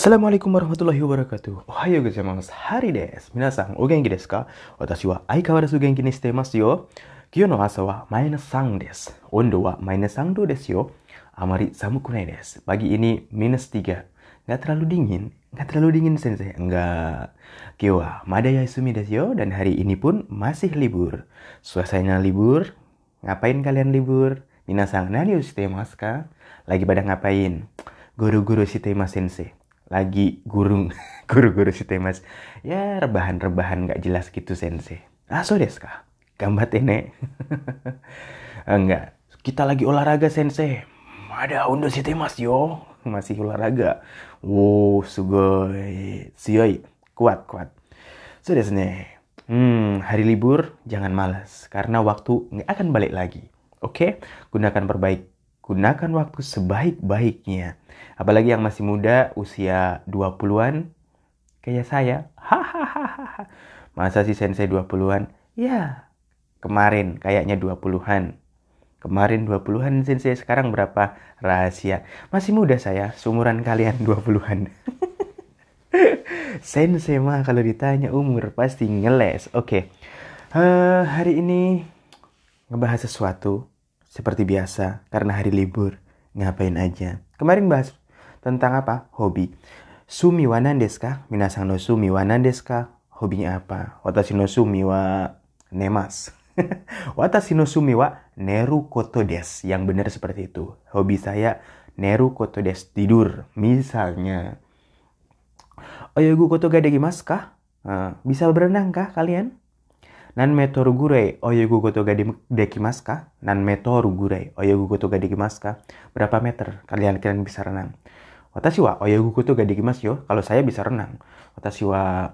Assalamualaikum warahmatullahi wabarakatuh. Ohayo gozaimasu. Hari desu. Minasan, o genki desu ka? Watashi wa aikawarazu genki ni shite yo. Kyo no asa wa minus 3 desu. Ondo wa minus 3 desu yo. Amari samuku nai desu. Pagi ini minus 3. Nggak terlalu dingin. Nggak terlalu dingin sensei. Enggak. Kyo wa madaya isumi desu yo. Dan hari ini pun masih libur. Suasananya libur. Ngapain kalian libur? Minasan, nani shite imasu ka? Lagi pada ngapain? Guru-guru shite imasu sensei lagi gurung guru-guru si temas. Ya rebahan-rebahan gak jelas gitu sensei. Ah so desu ka gambat ini enggak. Kita lagi olahraga sensei. Ada undo si temas yo. Masih olahraga. Wow sugoi. Sioi. Kuat kuat. So desu ne hmm hari libur jangan malas karena waktu nggak akan balik lagi. Oke? Okay? gunakan perbaik gunakan waktu sebaik-baiknya. Apalagi yang masih muda, usia 20-an, kayak saya. Hahaha. Masa sih sensei 20-an? Ya, kemarin kayaknya 20-an. Kemarin 20-an sensei, sekarang berapa? Rahasia. Masih muda saya, seumuran kalian 20-an. sensei mah kalau ditanya umur pasti ngeles. Oke, okay. uh, eh, hari ini ngebahas sesuatu seperti biasa, karena hari libur, ngapain aja. Kemarin bahas tentang apa? Hobi. Sumi wa nandesu ka? Minasang no sumi wa nandesu ka? Hobinya apa? Watashi no sumi wa nemas. Watashi no sumi wa neru koto des. Yang benar seperti itu. Hobi saya neru koto des. Tidur. Misalnya. Oyogu koto ga dekimasu ka? Uh, bisa berenang kah kalian? Nan metoru gurei oyogu goto ga dekimasu ka? Nan metoru gurei oyogu goto ga dekimasu ka? Berapa meter kalian kalian bisa renang? Watashi wa oyogu goto ga dekimasu yo. Kalau saya bisa renang. Watashi wa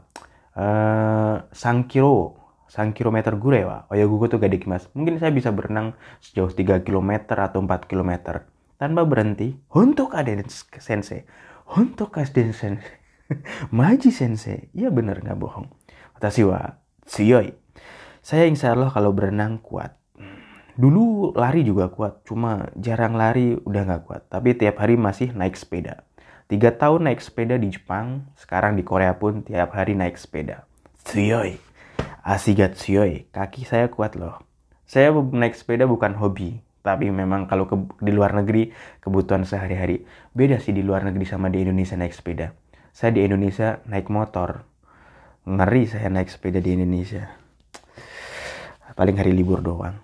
uh, sang kilo sang kilometer gurei wa oyogu goto ga dekimasu. Mungkin saya bisa berenang sejauh 3 km atau 4 km tanpa berhenti. Untuk ada sensei. Untuk kasden sensei. Maji sensei. Iya bener nggak bohong. Watashi wa tsuyoi saya insya Allah kalau berenang kuat. Dulu lari juga kuat, cuma jarang lari udah nggak kuat. Tapi tiap hari masih naik sepeda. Tiga tahun naik sepeda di Jepang, sekarang di Korea pun tiap hari naik sepeda. Tsuyoi. Asigat tsuyoi. Kaki saya kuat loh. Saya naik sepeda bukan hobi, tapi memang kalau ke, di luar negeri kebutuhan sehari-hari. Beda sih di luar negeri sama di Indonesia naik sepeda. Saya di Indonesia naik motor. Ngeri saya naik sepeda di Indonesia paling hari libur doang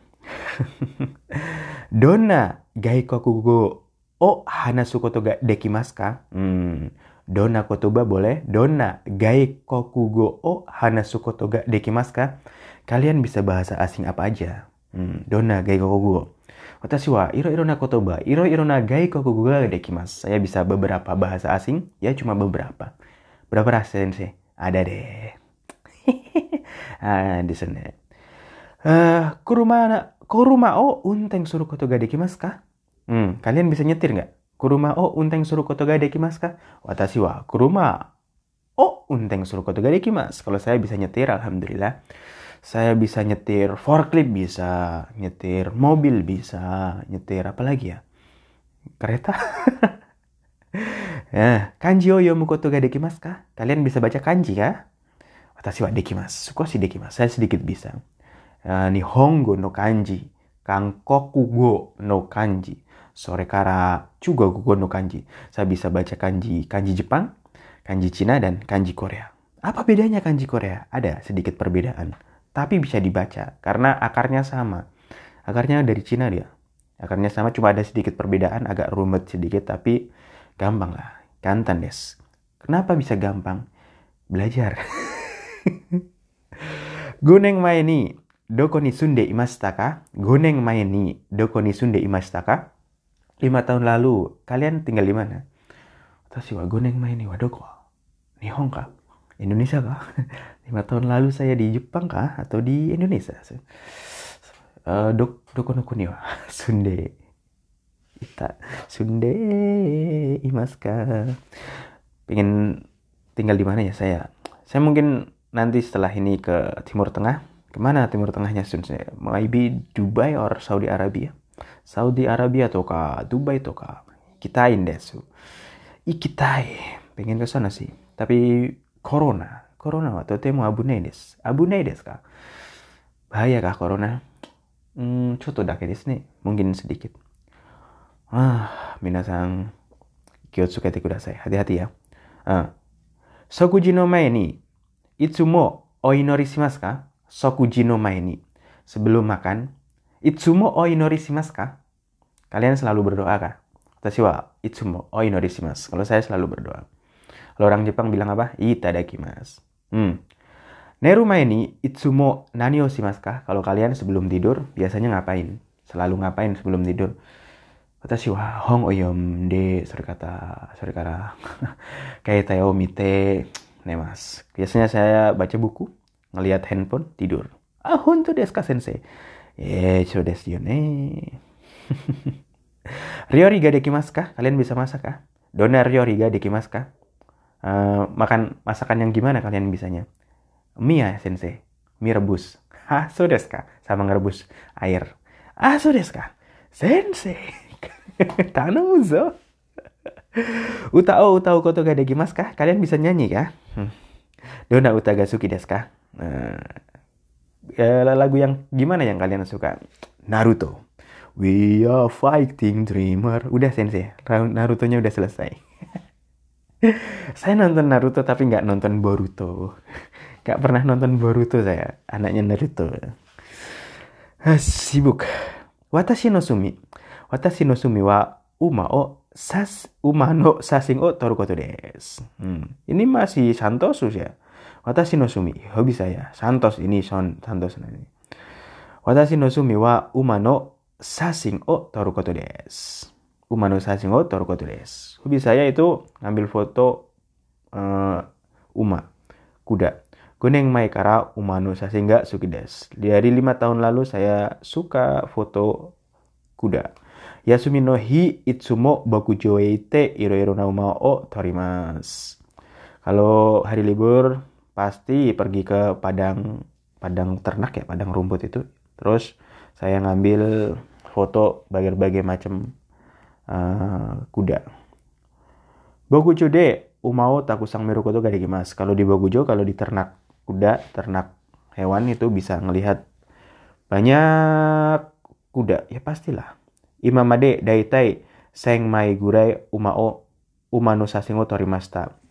dona gaikokugo o hanasu koto ga dekimasu ka? Hmm. Dona kotoba boleh. Dona gaikokugo o hanasu koto ga dekimasu ka? Kalian bisa bahasa asing apa aja? Hmm. Dona gaikokugo. Watashi wa iro-iro na kotoba, iro-iro na gaikokugo ga dekimasu. Saya bisa beberapa bahasa asing, ya cuma beberapa. Berapa rasa sensei? Ada deh. ah, di sana. Uh, kuruma kuruma o unteng suruh koto ga dekimasu ka? Hmm, kalian bisa nyetir nggak? Kuruma o unteng suruh koto ga dekimasu ka? Watashi wa kuruma o unteng suruh koto ga dekimasu. Kalau saya bisa nyetir, alhamdulillah. Saya bisa nyetir forklift bisa, nyetir mobil bisa, nyetir apa lagi ya? Kereta. ya, kanji o yomu koto ga dekimasu ka? Kalian bisa baca kanji ya? Watashi wa dekimasu. Sukoshi dekimasu. Saya sedikit bisa uh, Nihongo no kanji, Kankokugo no kanji, sore kara juga gugo no kanji. Saya bisa baca kanji kanji Jepang, kanji Cina dan kanji Korea. Apa bedanya kanji Korea? Ada sedikit perbedaan, tapi bisa dibaca karena akarnya sama. Akarnya dari Cina dia. Akarnya sama, cuma ada sedikit perbedaan, agak rumit sedikit, tapi gampang lah. Kantan des. Kenapa bisa gampang? Belajar. Guneng maini Doko ni sunde imashita ka? Goneng main ni doko ni sunde imashita ka? Lima tahun lalu, kalian tinggal di mana? Watashi wa goneng main ni wa doko? Nihon ka? Indonesia ka? Lima tahun lalu saya di Jepang kah? Atau di Indonesia? Uh, dok, doko no kuni wa? Sunde. Ita. Sunde imaska. Pengen tinggal di mana ya saya? Saya mungkin nanti setelah ini ke Timur Tengah ke mana Timur Tengahnya sebenarnya? Maybe Dubai or Saudi Arabia? Saudi Arabia atau Dubai toka? Kita indeks. Ikitai. Pengen ke sana sih. Tapi corona. Corona atau temu abu nedes. Abu nedes kak. Bahaya kak corona. Hmm, cukup dah kayak nih. Mungkin sedikit. Ah, minasang. Kyotsuke te kudasai. Hati-hati ya. Ah. Sokuji no ni. Itsumo o inori shimasu kah? Sokuji no mae ni. Sebelum makan, itsumo oinori shimasu ka? Kalian selalu berdoa kah? Watashi wa itsumo oinori shimasu. Kalau saya selalu berdoa. Kalau orang Jepang bilang apa? Itadakimasu. Hmm. Neru mae ni itsumo nani o shimasu ka? Kalau kalian sebelum tidur biasanya ngapain? Selalu ngapain sebelum tidur? Watashi wa hong oyom de sore kata sore kara kayak tayo mite nemas. Biasanya saya baca buku, ngelihat handphone, tidur. Ah, desu ka sensei? Eh, so desu yo ne. Ryori ga dekimasu ka? Kalian bisa masak kah? Dona ryori ga dekimasu ka? Uh, makan masakan yang gimana kalian bisanya? Mie ya, sensei. Mie rebus. Hah, so desu ka? Sama ngerebus air. Ah, so desu ka? Sensei. Tanamu zo. Uta o uta o koto ga dekimasu ka? Kalian bisa nyanyi kah? Hmm. Dona uta ga suki desu ka? Uh, lagu yang gimana yang kalian suka? Naruto. We are fighting dreamer. Udah sensei, Naruto-nya udah selesai. saya nonton Naruto tapi nggak nonton Boruto. Gak pernah nonton Boruto saya, anaknya Naruto. Ah, sibuk. Watashi no sumi. Watashi no sumi wa uma o sas uma no sasing o toru koto desu. Hmm. Ini masih Santos ya. Watashi no sumi, hobi saya. Santos ini son Santos ini. Watashi no sumi wa uma no sasing o toru koto desu. Sasing o toru koto desu. Hobi saya itu ngambil foto uh, uma, kuda. Guneng mai kara umano sehingga suki des. Dari lima tahun lalu saya suka foto kuda. Yasumi no hi itsumo baku joeite iro iro na uma o torimas. Kalau hari libur pasti pergi ke padang padang ternak ya, padang rumput itu. Terus saya ngambil foto berbagai macam uh, kuda. Boku de umao takusang merukoto mas. Kalau di Bogujo, kalau di ternak kuda, ternak hewan itu bisa ngelihat banyak kuda. Ya pastilah. Imamade daitai seng mai gurai umao umano sasingo torimasta.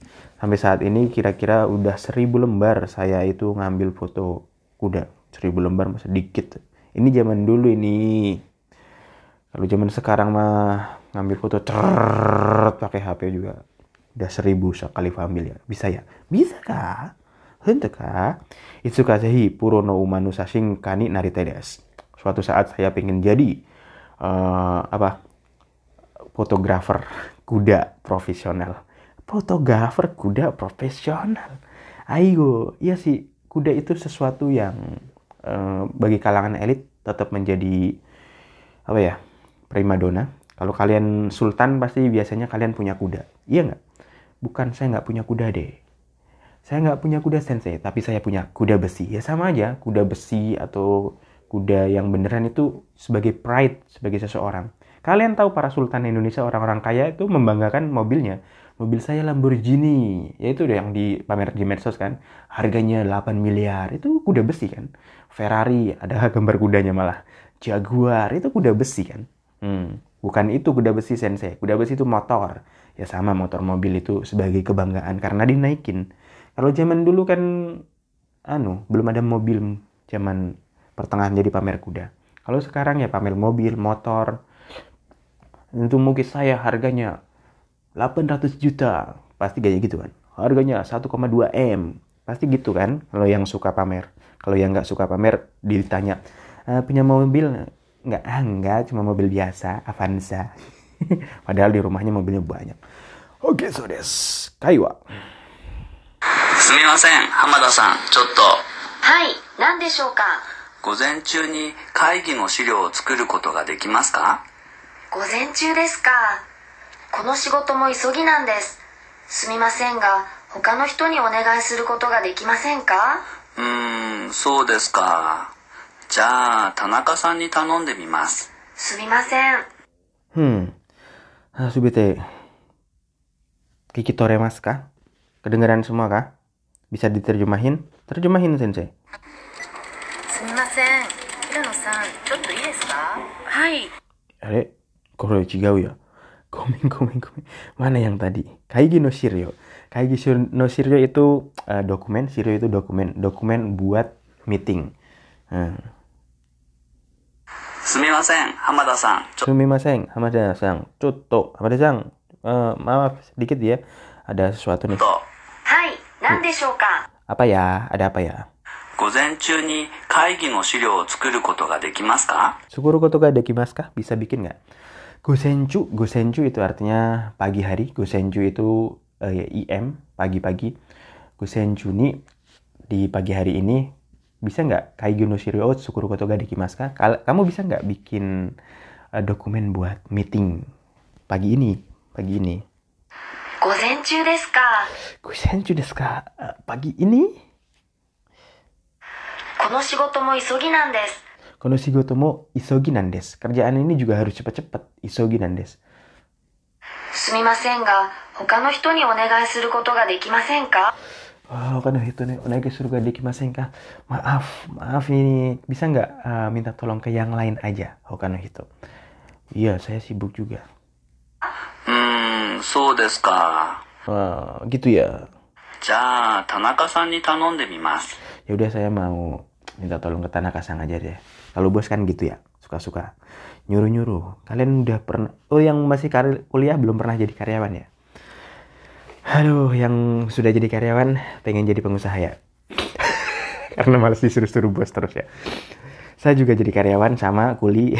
Sampai saat ini kira-kira udah seribu lembar saya itu ngambil foto kuda. Seribu lembar masih dikit. Ini zaman dulu ini. Kalau zaman sekarang mah ngambil foto ter pakai HP juga udah seribu sekali family ya. Bisa ya? Bisa kah? Hente ka? Itsukazehi puro no umanu sashin kani narita desu. Suatu saat saya pengen jadi uh, apa? Fotografer kuda profesional. Fotografer kuda profesional. Ayo, iya sih kuda itu sesuatu yang uh, bagi kalangan elit tetap menjadi apa ya primadona. Kalau kalian sultan pasti biasanya kalian punya kuda, iya nggak? Bukan saya nggak punya kuda deh saya nggak punya kuda sensei, tapi saya punya kuda besi. Ya sama aja, kuda besi atau kuda yang beneran itu sebagai pride, sebagai seseorang. Kalian tahu para sultan Indonesia, orang-orang kaya itu membanggakan mobilnya. Mobil saya Lamborghini, yaitu yang di pamer di medsos kan. Harganya 8 miliar, itu kuda besi kan. Ferrari, ada gambar kudanya malah. Jaguar, itu kuda besi kan. Hmm, bukan itu kuda besi sensei. Kuda besi itu motor. Ya sama motor mobil itu sebagai kebanggaan karena dinaikin kalau zaman dulu kan anu, belum ada mobil zaman pertengahan jadi pamer kuda. Kalau sekarang ya pamer mobil, motor. Untuk mungkin saya harganya 800 juta. Pasti kayak gitu kan. Harganya 1,2 M. Pasti gitu kan kalau yang suka pamer. Kalau yang nggak suka pamer ditanya, e, punya mobil nggak? Ah, enggak, cuma mobil biasa, Avanza. Padahal di rumahnya mobilnya banyak. Oke, so des. Kaiwa. すみません浜田さんちょっとはい何でしょうか午前中に会議の資料を作ることができますか午前中ですか この仕事も急ぎなんですすみませんが他の人にお願いすることができませんかうーんそうですかじゃあ田中さんに頼んでみますすみません Hmm. Ah, subite. Kikitoremasu kah? Kedengaran semua kah? Bisa diterjemahin? Terjemahin sensei. すみません平野さんちょっといいですかはい Eh, koro chigau ya. Komen, komen, komen. Mana yang tadi? Kaigi no shiryo. Kaigi shir- no shiryo itu eh, dokumen, shiryo itu dokumen. Dokumen buat meeting. Hmm. すみません、浜田さん。ちょ Sumimasen, Hamada sang. Cutto, Hamada sang. Eh, maaf sedikit ya. Ada sesuatu nih. っと、はい何でしょうか Apa ya? Ada apa ya? 午前中に会議の資料を作ることができますか Sukuru koto ga dekimasu kah? Bisa bikin nggak? Gosenju, Gosenju itu artinya pagi hari. Gosenju itu uh, ya IM, pagi-pagi. Gosenju ni di pagi hari ini bisa nggak Kaigyu no Shirio Tsukuru Koto ga dekimasu ka? Kamu bisa nggak bikin uh, dokumen buat meeting pagi ini? Pagi ini. Gosenju desu ka? Gosenju desu ka? Uh, pagi ini? Kono shigoto mo isogi nan desu. Kerjaan ini juga harus cepat-cepat. Isogi nan desu. すみませんが他の人にお願いすることができませんか Oh, kan itu nih, onaga surga dekimasen kah? Maaf, maaf ini bisa nggak eh, minta tolong ke yang lain aja, Hokano Hito? Iya, saya sibuk juga. うーん、そうですか。 Eh, gitu ya. じゃあ、田中さんに頼んでみます。 Ya udah saya mau minta tolong ke Tanaka Sang aja deh. Kalau bos kan gitu ya, suka-suka nyuruh-nyuruh. Kalian udah pernah? Oh, yang masih kuliah belum pernah jadi karyawan ya? Aduh, yang sudah jadi karyawan pengen jadi pengusaha ya. Karena males disuruh-suruh bos terus ya. Saya juga jadi karyawan sama kuli.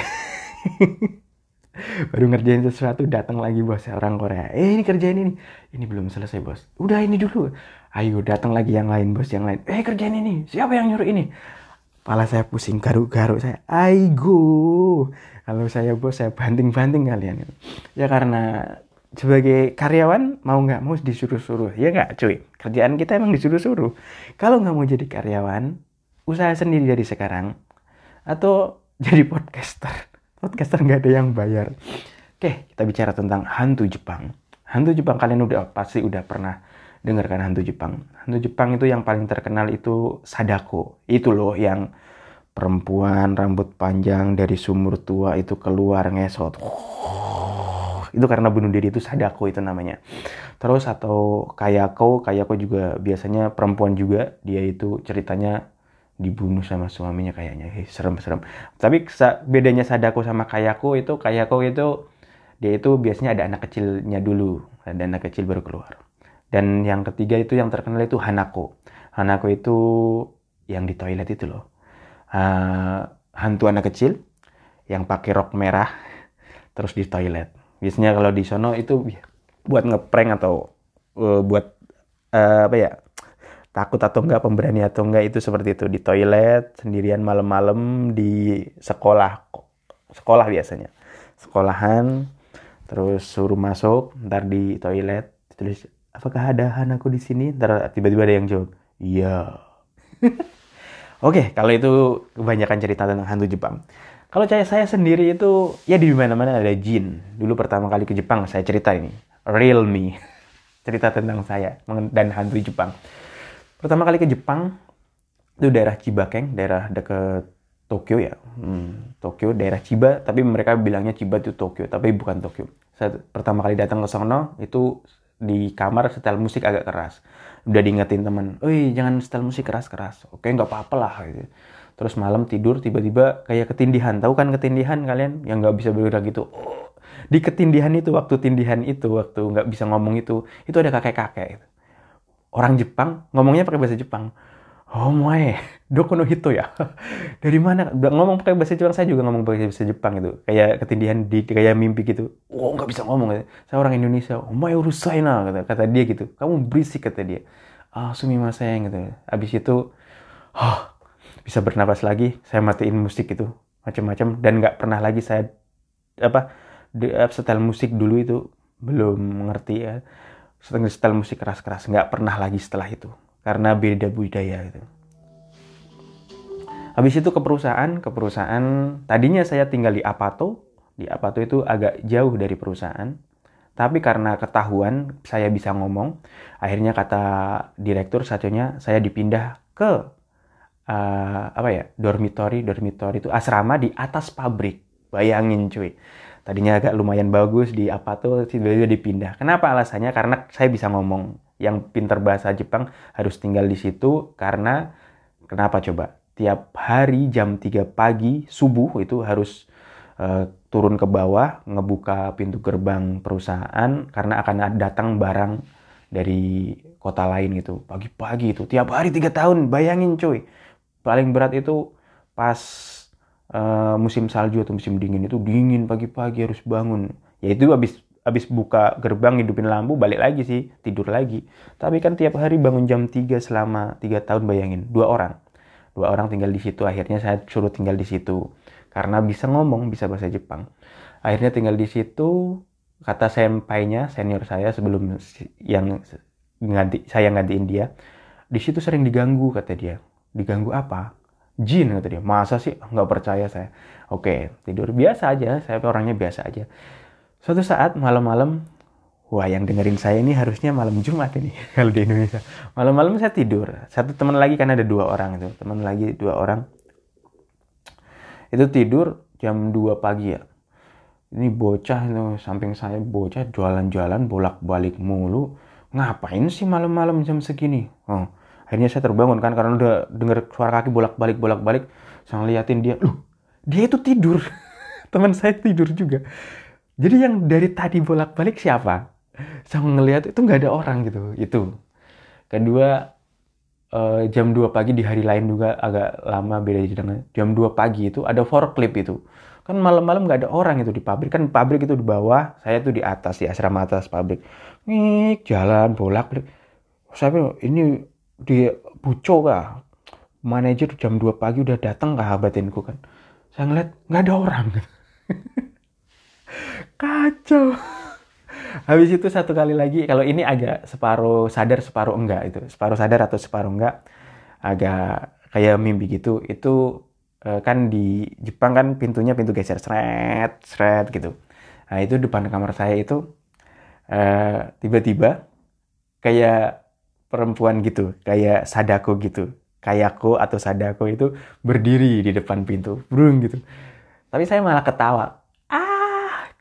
Baru ngerjain sesuatu datang lagi bos orang Korea. Eh ini kerjain ini. Ini belum selesai bos. Udah ini dulu. Ayo datang lagi yang lain bos yang lain. Eh kerjain ini. Siapa yang nyuruh ini? Pala saya pusing garuk-garuk saya. Aigo. Kalau saya bos saya banting-banting kalian. Ya karena sebagai karyawan mau nggak mau disuruh-suruh ya nggak cuy kerjaan kita emang disuruh-suruh kalau nggak mau jadi karyawan usaha sendiri dari sekarang atau jadi podcaster podcaster nggak ada yang bayar oke kita bicara tentang hantu Jepang hantu Jepang kalian udah pasti udah pernah dengar kan hantu Jepang. Hantu Jepang itu yang paling terkenal itu Sadako. Itu loh yang perempuan rambut panjang dari sumur tua itu keluar ngesot. Itu karena bunuh diri itu sadako itu namanya. Terus atau kayako kayako juga biasanya perempuan juga. Dia itu ceritanya dibunuh sama suaminya kayaknya. Hei, serem serem. Tapi bedanya sadako sama kayako itu kayako itu dia itu biasanya ada anak kecilnya dulu. Ada anak kecil baru keluar dan yang ketiga itu yang terkenal itu hanako. Hanako itu yang di toilet itu loh. Ah, hantu anak kecil yang pakai rok merah terus di toilet. Biasanya kalau di sono itu buat ngeprank atau eh, buat eh, apa ya takut atau enggak pemberani atau enggak itu seperti itu. Di toilet sendirian malam-malam di sekolah sekolah biasanya. Sekolahan terus suruh masuk ntar di toilet apakah ada anakku di sini ntar tiba-tiba ada yang jawab iya Oke, kalau itu kebanyakan cerita tentang hantu Jepang. Kalau saya saya sendiri itu ya di mana-mana ada jin. Dulu pertama kali ke Jepang saya cerita ini, real me. cerita tentang saya dan hantu Jepang. Pertama kali ke Jepang itu daerah Chibakeng, daerah dekat Tokyo ya. Hmm, Tokyo, daerah Chiba, tapi mereka bilangnya Chiba itu Tokyo, tapi bukan Tokyo. Saya pertama kali datang ke sono itu di kamar setel musik agak keras. Udah diingetin teman, "Oi, jangan setel musik keras-keras." Oke, nggak apa-apa lah gitu. Terus malam tidur tiba-tiba kayak ketindihan. Tahu kan ketindihan kalian yang nggak bisa bergerak gitu. Di ketindihan itu waktu tindihan itu waktu nggak bisa ngomong itu itu ada kakek-kakek. Orang Jepang ngomongnya pakai bahasa Jepang. Oh moe, doko no hito ya. Dari mana? Ngomong pakai bahasa Jepang, saya juga ngomong pakai bahasa Jepang gitu. Kayak ketindihan di kayak mimpi gitu. Oh nggak bisa ngomong. Gitu. Saya orang Indonesia. Oh moe urusai na kata, kata dia gitu. Kamu berisik kata dia. Ah sumimasen gitu. Abis itu, oh, bisa bernapas lagi. Saya matiin musik itu macam-macam dan nggak pernah lagi saya apa de- setel musik dulu itu belum mengerti ya setel setel musik keras-keras nggak pernah lagi setelah itu karena beda budaya gitu. Habis itu ke perusahaan, ke perusahaan tadinya saya tinggal di Apato, di Apato itu agak jauh dari perusahaan. Tapi karena ketahuan saya bisa ngomong, akhirnya kata direktur satunya saya dipindah ke uh, apa ya dormitory dormitory itu asrama di atas pabrik. Bayangin cuy. Tadinya agak lumayan bagus di apa tuh tiba-tiba dipindah. Kenapa alasannya? Karena saya bisa ngomong. Yang pinter bahasa Jepang harus tinggal di situ karena kenapa coba? Tiap hari jam 3 pagi subuh itu harus uh, turun ke bawah, ngebuka pintu gerbang perusahaan karena akan datang barang dari kota lain gitu. Pagi-pagi itu, tiap hari tiga tahun, bayangin cuy. Paling berat itu pas uh, musim salju atau musim dingin itu dingin pagi-pagi harus bangun. Ya itu habis habis buka gerbang hidupin lampu balik lagi sih tidur lagi. Tapi kan tiap hari bangun jam 3 selama tiga tahun bayangin dua orang. Dua orang tinggal di situ akhirnya saya suruh tinggal di situ. Karena bisa ngomong bisa bahasa Jepang. Akhirnya tinggal di situ kata sempainya senior saya sebelum yang ganti saya gantiin dia di situ sering diganggu kata dia. Diganggu apa? Jin kata dia. Masa sih? Nggak percaya saya. Oke tidur. Biasa aja saya orangnya biasa aja suatu saat malam-malam wah yang dengerin saya ini harusnya malam Jumat ini kalau di Indonesia. Malam-malam saya tidur. Satu teman lagi kan ada dua orang itu. Teman lagi dua orang. Itu tidur jam 2 pagi ya. Ini bocah itu samping saya bocah jualan-jualan bolak-balik mulu. Ngapain sih malam-malam jam segini? Oh, akhirnya saya terbangun kan karena udah denger suara kaki bolak-balik bolak-balik. Saya liatin dia loh dia itu tidur. Teman saya tidur juga jadi yang dari tadi bolak-balik siapa? Saya ngeliat itu nggak ada orang gitu itu. Kedua uh, jam 2 pagi di hari lain juga agak lama beda dengan jam 2 pagi itu ada forklift itu. Kan malam-malam nggak ada orang itu di pabrik. Kan pabrik itu di bawah saya tuh di atas di asrama atas pabrik. Ngik jalan bolak balik saya ini di buco kah? Manajer jam 2 pagi udah datang kah batinku kan. Saya ngeliat nggak ada orang kacau. Habis itu satu kali lagi kalau ini agak separuh sadar separuh enggak itu. Separuh sadar atau separuh enggak agak kayak mimpi gitu. Itu uh, kan di Jepang kan pintunya pintu geser seret seret gitu. Nah itu depan kamar saya itu tiba tiba-tiba kayak perempuan gitu kayak sadako gitu. Kayako atau sadako itu berdiri di depan pintu burung gitu. Tapi saya malah ketawa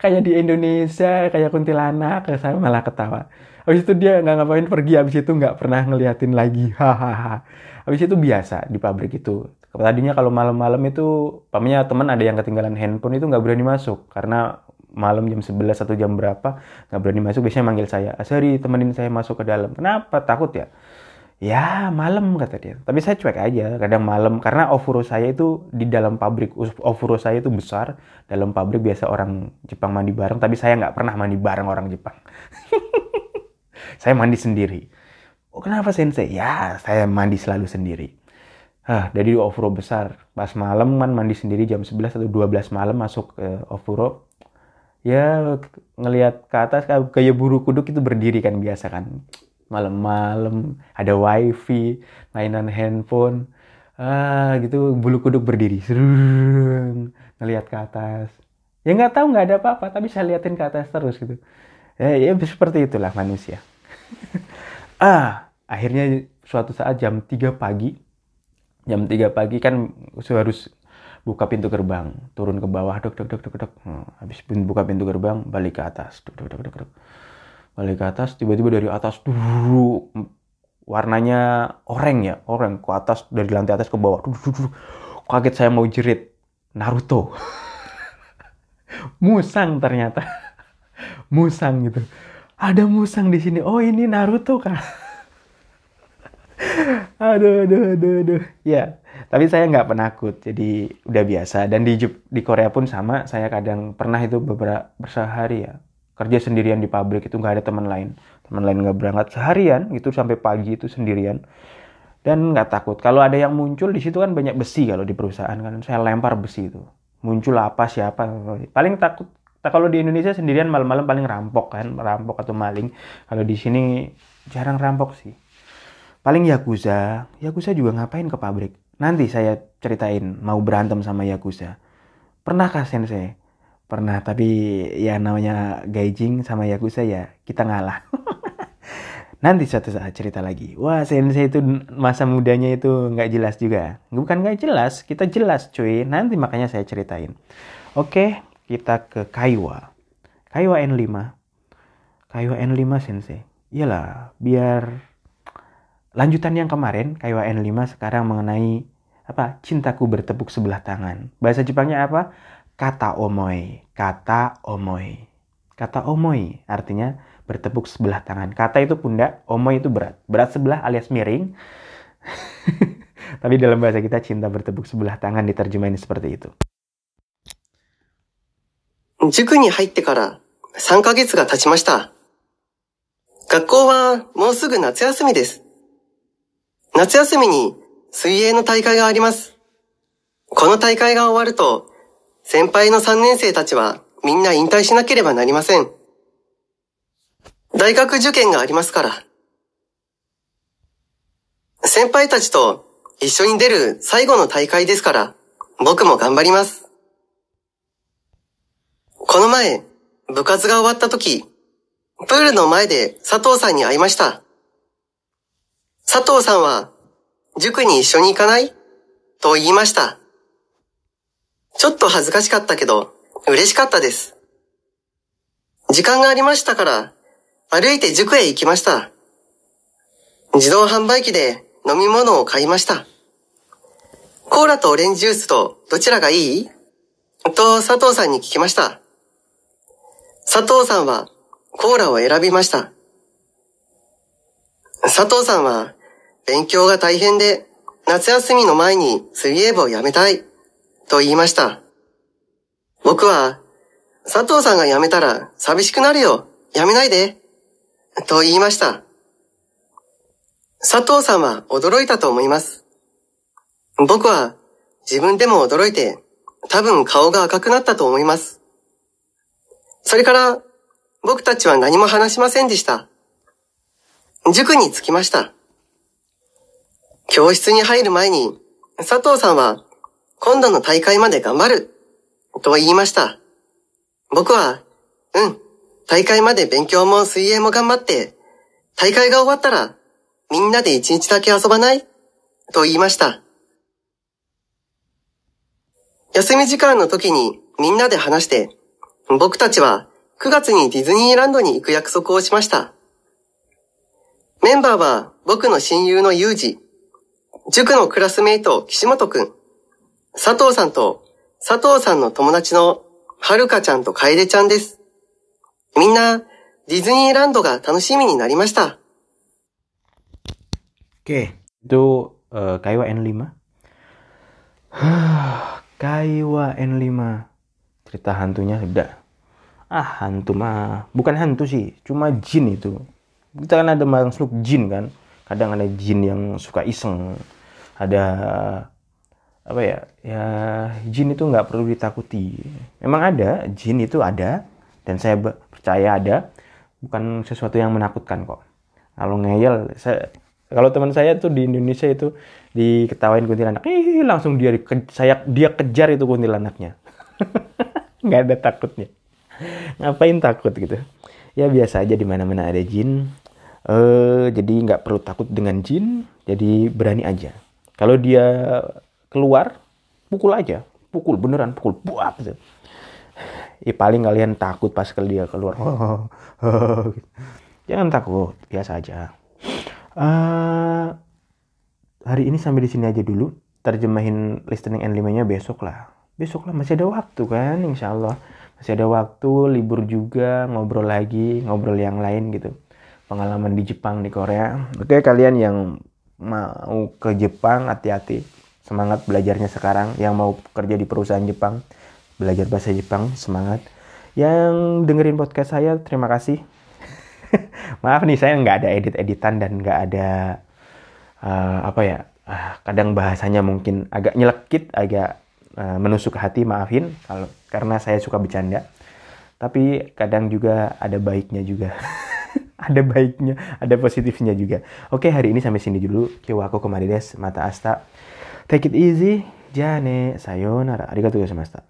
kayak di Indonesia kayak kuntilanak saya malah ketawa. Habis itu dia nggak ngapain pergi habis itu nggak pernah ngeliatin lagi. Hahaha. Habis itu biasa di pabrik itu. Tadinya kalau malam-malam itu pamannya teman ada yang ketinggalan handphone itu nggak berani masuk. Karena malam jam 11 atau jam berapa nggak berani masuk biasanya manggil saya. Asari temenin saya masuk ke dalam. Kenapa? Takut ya ya malam kata dia. Tapi saya cuek aja kadang malam. Karena ofuro saya itu di dalam pabrik ofuro saya itu besar. Dalam pabrik biasa orang Jepang mandi bareng tapi saya nggak pernah mandi bareng orang Jepang. Saya mandi sendiri. Oh kenapa sensei? Ya saya mandi selalu sendiri. Ah dari ofuro besar. Pas malam man mandi sendiri jam 11 atau 12 malam masuk ke ofuro. Ya ngelihat ke atas kayak buru kuduk itu berdiri kan biasa kan malam-malam ada wifi mainan handphone ah gitu bulu kuduk berdiri serung ngelihat ke atas ya nggak tahu nggak ada apa-apa tapi saya liatin ke atas terus gitu ya, ya seperti itulah manusia ah akhirnya suatu saat jam 3 pagi jam 3 pagi kan harus buka pintu gerbang turun ke bawah dok dok dok dok dok habis buka pintu gerbang balik ke atas dok dok dok dok, dok balik ke atas tiba-tiba dari atas dulu warnanya oranye ya oranye. Ke atas dari lantai atas ke bawah duh, duh, kaget saya mau jerit. Naruto. Musang ternyata. Musang gitu. Ada musang di sini. Oh ini Naruto kan aduh aduh aduh aduh. Ya tapi saya nggak penakut. Jadi udah biasa. Dan di di Korea pun sama. Saya kadang pernah itu beberapa bersehari ya kerja sendirian di pabrik itu nggak ada teman lain. Teman lain nggak berangkat seharian itu sampai pagi itu sendirian. Dan nggak takut. Kalau ada yang muncul di situ kan banyak besi kalau di perusahaan kan. Saya lempar besi itu. Muncul apa siapa. Paling takut kalau di Indonesia sendirian malam-malam paling rampok kan. Rampok atau maling. Kalau di sini jarang rampok sih. Paling yakuza. Yakuza juga ngapain ke pabrik? Nanti saya ceritain mau berantem sama yakuza. Pernahkah sensei pernah tapi ya namanya gaijing sama yakuza ya kita ngalah. Nanti suatu saat cerita lagi. Wah sensei itu masa mudanya itu nggak jelas juga. Bukan nggak jelas kita jelas cuy. Nanti makanya saya ceritain. Oke kita ke Kaiwa. Kaiwa N5 Kaiwa N5 sensei. Iyalah biar lanjutan yang kemarin Kaiwa N5 sekarang mengenai apa cintaku bertepuk sebelah tangan. Bahasa Jepangnya apa kata omoi, kata omoi. Kata omoi artinya bertepuk sebelah tangan. Kata itu pundak, omoi itu berat. Berat sebelah alias miring. Tapi dalam bahasa kita cinta bertepuk sebelah tangan diterjemahin seperti itu. 塾に入ってから3ヶ月が経ちました。学校はもうすぐ夏休みです。夏休みに水泳の大会があります。この大会が終わると、 先輩の3年生たちはみんな引退しなければなりません。大学受験がありますから。先輩たちと一緒に出る最後の大会ですから、僕も頑張ります。この前、部活が終わった時、プールの前で佐藤さんに会いました。佐藤さんは、塾に一緒に行かない？と言いました。ちょっと恥ずかしかったけど、嬉しかったです。時間がありましたから、歩いて塾へ行きました。自動販売機で飲み物を買いました。コーラとオレンジジュースとどちらがいい？と佐藤さんに聞きました。佐藤さんはコーラを選びました。佐藤さんは勉強が大変で夏休みの前に水泳部を辞めたいと言いました。僕は佐藤さんが辞めたら寂しくなるよ。辞めないで。と言いました。佐藤さんは驚いたと思います。僕は自分でも驚いて多分顔が赤くなったと思います。それから、僕たちは何も話しませんでした。塾に着きました。教室に入る前に、佐藤さんは、今度の大会まで頑張る、と言いました。僕は、うん、大会まで勉強も水泳も頑張って、大会が終わったら、みんなで一日だけ遊ばない？と言いました。休み時間の時にみんなで話して、僕たちは9月にディズニーランドに行く約束をしました。メンバーは僕の親友のユージ、塾のクラスメイト岸本くん、佐藤さんと佐藤さんの友達のはるかちゃんと楓ちゃんです。みんなディズニーランドが楽しみになりました。 Oke, itu eh, Kaiwa N5. Kaiwa N5. Cerita hantunya sudah. Ah, hantu mah. Bukan hantu sih, cuma jin itu. Kita kan ada makhluk jin kan. Kadang ada jin yang suka iseng. Ada apa ya? Ya, jin itu nggak perlu ditakuti. Memang ada, jin itu ada dan saya percaya ada. Bukan sesuatu yang menakutkan kok. Kalau ngeyel, saya kalau teman saya tuh di Indonesia itu diketawain kuntilanak, ih langsung dia saya dia kejar itu kuntilanaknya. nggak ada takutnya. Ngapain takut gitu? Ya biasa aja di mana-mana ada jin. Eh jadi nggak perlu takut dengan jin, jadi berani aja. Kalau dia keluar, pukul aja, pukul beneran pukul buat gitu. Ya paling kalian takut pas kalau dia keluar. Jangan takut, biasa aja. Eh, hari ini sampai di sini aja dulu. Terjemahin listening N5-nya besok lah. Besok lah masih ada waktu kan, insya Allah. Masih ada waktu, libur juga, ngobrol lagi, ngobrol yang lain gitu. Pengalaman di Jepang, di Korea. Oke, kalian yang mau ke Jepang, hati-hati. Semangat belajarnya sekarang. Yang mau kerja di perusahaan Jepang, belajar bahasa Jepang, semangat. Yang dengerin podcast saya, terima kasih. Maaf nih saya nggak ada edit-editan dan nggak ada eh, apa ya ah, kadang bahasanya mungkin agak nyelekit, agak eh, menusuk hati maafin kalau karena saya suka bercanda. Tapi kadang juga ada baiknya juga. ada baiknya, ada positifnya juga. Oke, hari ini sampai sini dulu. Kiwako komarides, mata asta. Take it easy. じゃあね。さようなら。ありがとうございました。